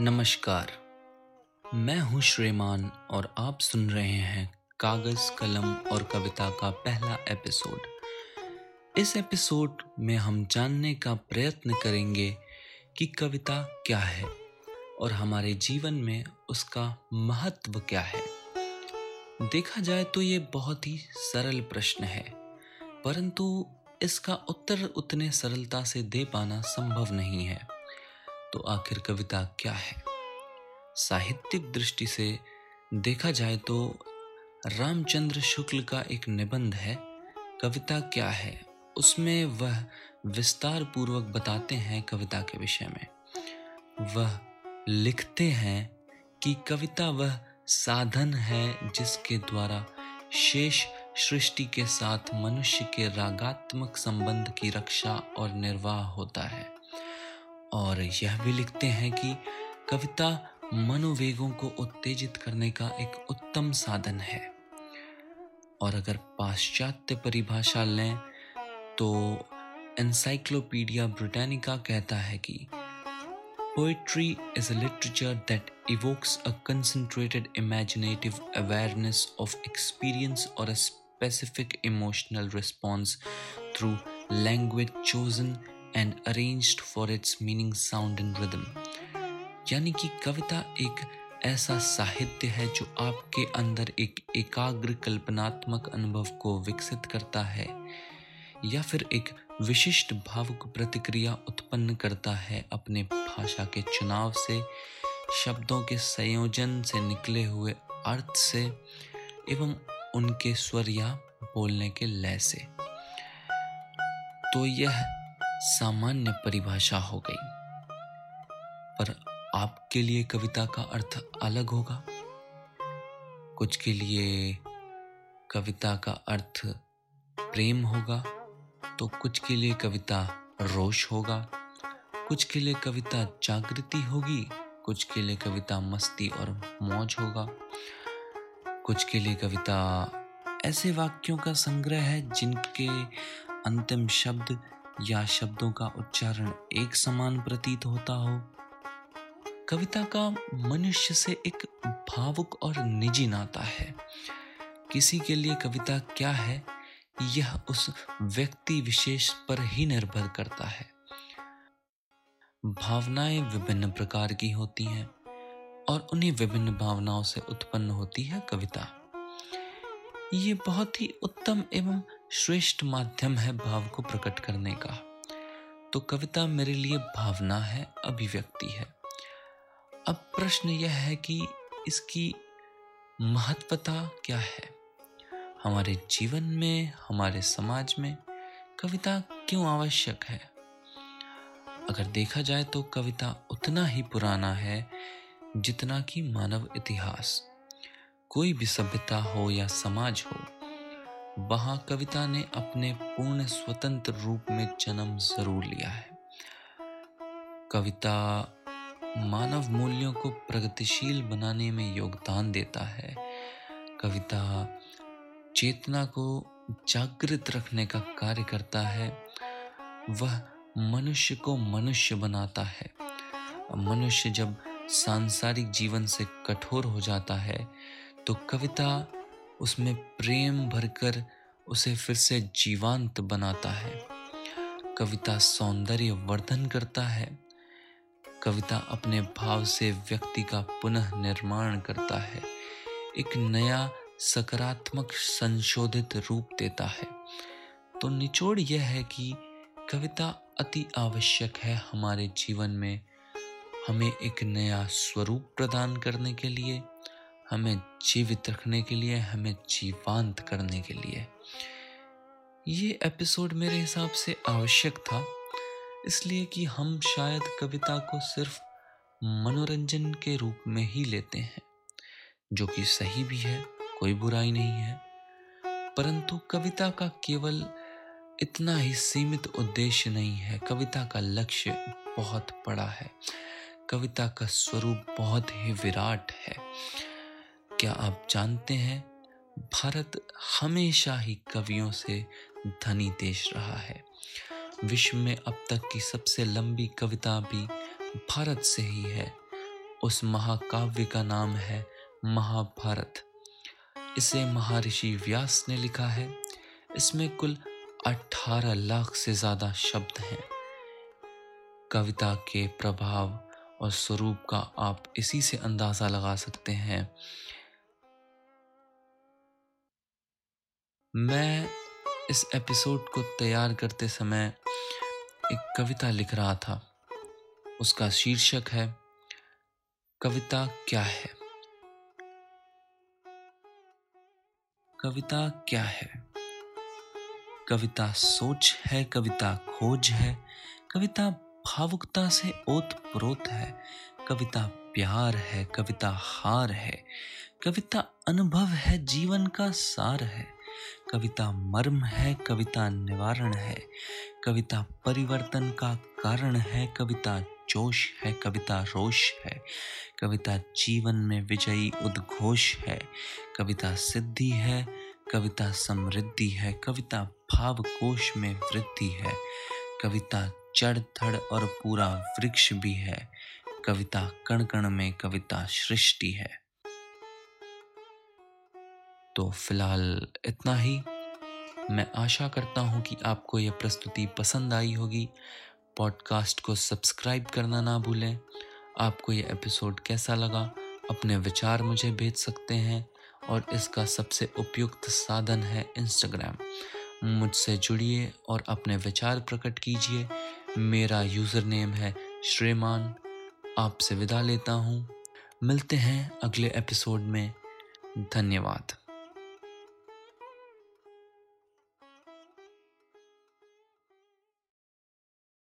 नमस्कार। मैं हूँ श्रीमान और आप सुन रहे हैं कागज़, कलम और कविता का पहला एपिसोड। इस एपिसोड में हम जानने का प्रयत्न करेंगे कि कविता क्या है और हमारे जीवन में उसका महत्व क्या है। देखा जाए तो ये बहुत ही सरल प्रश्न है, परंतु इसका उत्तर उतने सरलता से दे पाना संभव नहीं है। तो आखिर कविता क्या है? साहित्यिक दृष्टि से देखा जाए तो रामचंद्र शुक्ल का एक निबंध है, कविता क्या है? उसमें वह विस्तार पूर्वक बताते हैं कविता के विषय में। वह लिखते हैं कि कविता वह साधन है जिसके द्वारा शेष सृष्टि के साथ मनुष्य के रागात्मक संबंध की रक्षा और निर्वाह होता है। और यह भी लिखते हैं कि कविता मनोवेगों को उत्तेजित करने का एक उत्तम साधन है। और अगर पाश्चात्य परिभाषा लें तो एनसाइक्लोपीडिया ब्रिटानिका कहता है कि poetry is a literature that evokes a concentrated imaginative awareness of experience और a specific emotional response through language chosen and arranged for its meaning sound and rhythm यानी कि कविता एक ऐसा साहित्य है जो आपके अंदर एक एकाग्र कल्पनात्मक अनुभव को विकसित करता है, या फिर एक विशिष्ट भावुक प्रतिक्रिया उत्पन्न करता है अपने भाषा के चुनाव से, शब्दों के संयोजन से निकले हुए अर्थ से, एवं उनके स्वर या बोलने के लय से। तो यह सामान्य परिभाषा हो गई। पर आपके लिए कविता का अर्थ अलग होगा? कुछ के लिए कविता का अर्थ प्रेम होगा तो कुछ के लिए कविता रोष होगा, कुछ के लिए कविता जागृति होगी, कुछ के लिए कविता मस्ती और मौज होगा, कुछ के लिए कविता ऐसे वाक्यों का संग्रह है जिनके अंतिम शब्द या शब्दों का उच्चारण एक समान प्रतीत होता हो? कविता का मनुष्य से एक भावुक और निजी नाता है। किसी के लिए कविता क्या है, यह उस व्यक्ति विशेष पर ही निर्भर करता है। भावनाएँ विभिन्न प्रकार की होती हैं और उन्हीं विभिन्न भावनाओं से उत्पन्न होती है कविता। ये बहुत ही उत्तम एवं श्रेष्ठ माध्यम है भाव को प्रकट करने का। तो कविता मेरे लिए भावना है, अभिव्यक्ति है। अब प्रश्न यह है कि इसकी महत्वता क्या है? हमारे जीवन में, हमारे समाज में कविता क्यों आवश्यक है? अगर देखा जाए तो कविता उतना ही पुराना है जितना कि मानव इतिहास। कोई भी सभ्यता हो या समाज हो वहाँ कविता ने अपने पूर्ण स्वतंत्र रूप में जन्म ज़रूर लिया है। कविता मानव मूल्यों को प्रगतिशील बनाने में योगदान देता है। कविता चेतना को जागृत रखने का कार्य करता है। वह मनुष्य को मनुष्य बनाता है। मनुष्य जब सांसारिक जीवन से कठोर हो जाता है तो कविता उसमें प्रेम भरकर उसे फिर से जीवांत बनाता है। कविता सौंदर्य वर्धन करता है। कविता अपने भाव से व्यक्ति का पुनः निर्माण करता है। एक नया सकारात्मक संशोधित रूप देता है। तो निचोड़ यह है कि कविता अति आवश्यक है हमारे जीवन में। हमें एक नया स्वरूप प्रदान करने के लिए। हमें जीवित रखने के लिए, हमें जीवांत करने के लिए। ये एपिसोड मेरे हिसाब से आवश्यक था, इसलिए कि हम शायद कविता को सिर्फ़ मनोरंजन के रूप में ही लेते हैं, जो कि सही भी है, कोई बुराई नहीं है। परंतु कविता का केवल इतना ही सीमित उद्देश्य नहीं है, कविता का लक्ष्य बहुत बड़ा है, कविता का स्वरूप बहुत ही विराट है। क्या आप जानते हैं, भारत हमेशा ही कवियों से धनी देश रहा है। विश्व में अब तक की सबसे लंबी कविता भी भारत से ही है। उस महाकाव्य का नाम है महाभारत। इसे महर्षि व्यास ने लिखा है। इसमें कुल 18 लाख से ज़्यादा शब्द हैं। कविता के प्रभाव और स्वरूप का आप इसी से अंदाज़ा लगा सकते हैं। मैं इस एपिसोड को तैयार करते समय एक कविता लिख रहा था। उसका शीर्षक है, कविता क्या है? कविता क्या है? कविता सोच है, कविता खोज है, कविता भावुकता से ओत प्रोत है, कविता प्यार है, कविता हार है, कविता अनुभव है, जीवन का सार है। कविता मर्म है कविता निवारण है कविता परिवर्तन का कारण है कविता जोश है कविता रोष है कविता जीवन में विजयी उद्घोष है कविता सिद्धि है कविता समृद्धि है कविता भाव कोश में वृद्धि है कविता जड़ धड़ और पूरा वृक्ष भी है कविता कण कण में कविता सृष्टि है तो फ़िलहाल इतना ही। मैं आशा करता हूँ कि आपको यह प्रस्तुति पसंद आई होगी। पॉडकास्ट को सब्सक्राइब करना ना भूलें। आपको यह एपिसोड कैसा लगा, अपने विचार मुझे भेज सकते हैं और इसका सबसे उपयुक्त साधन है इंस्टाग्राम। मुझसे जुड़िए और अपने विचार प्रकट कीजिए। मेरा यूज़र नेम है श्रीमान। आपसे विदा लेता हूँ। मिलते हैं अगले एपिसोड में। धन्यवाद।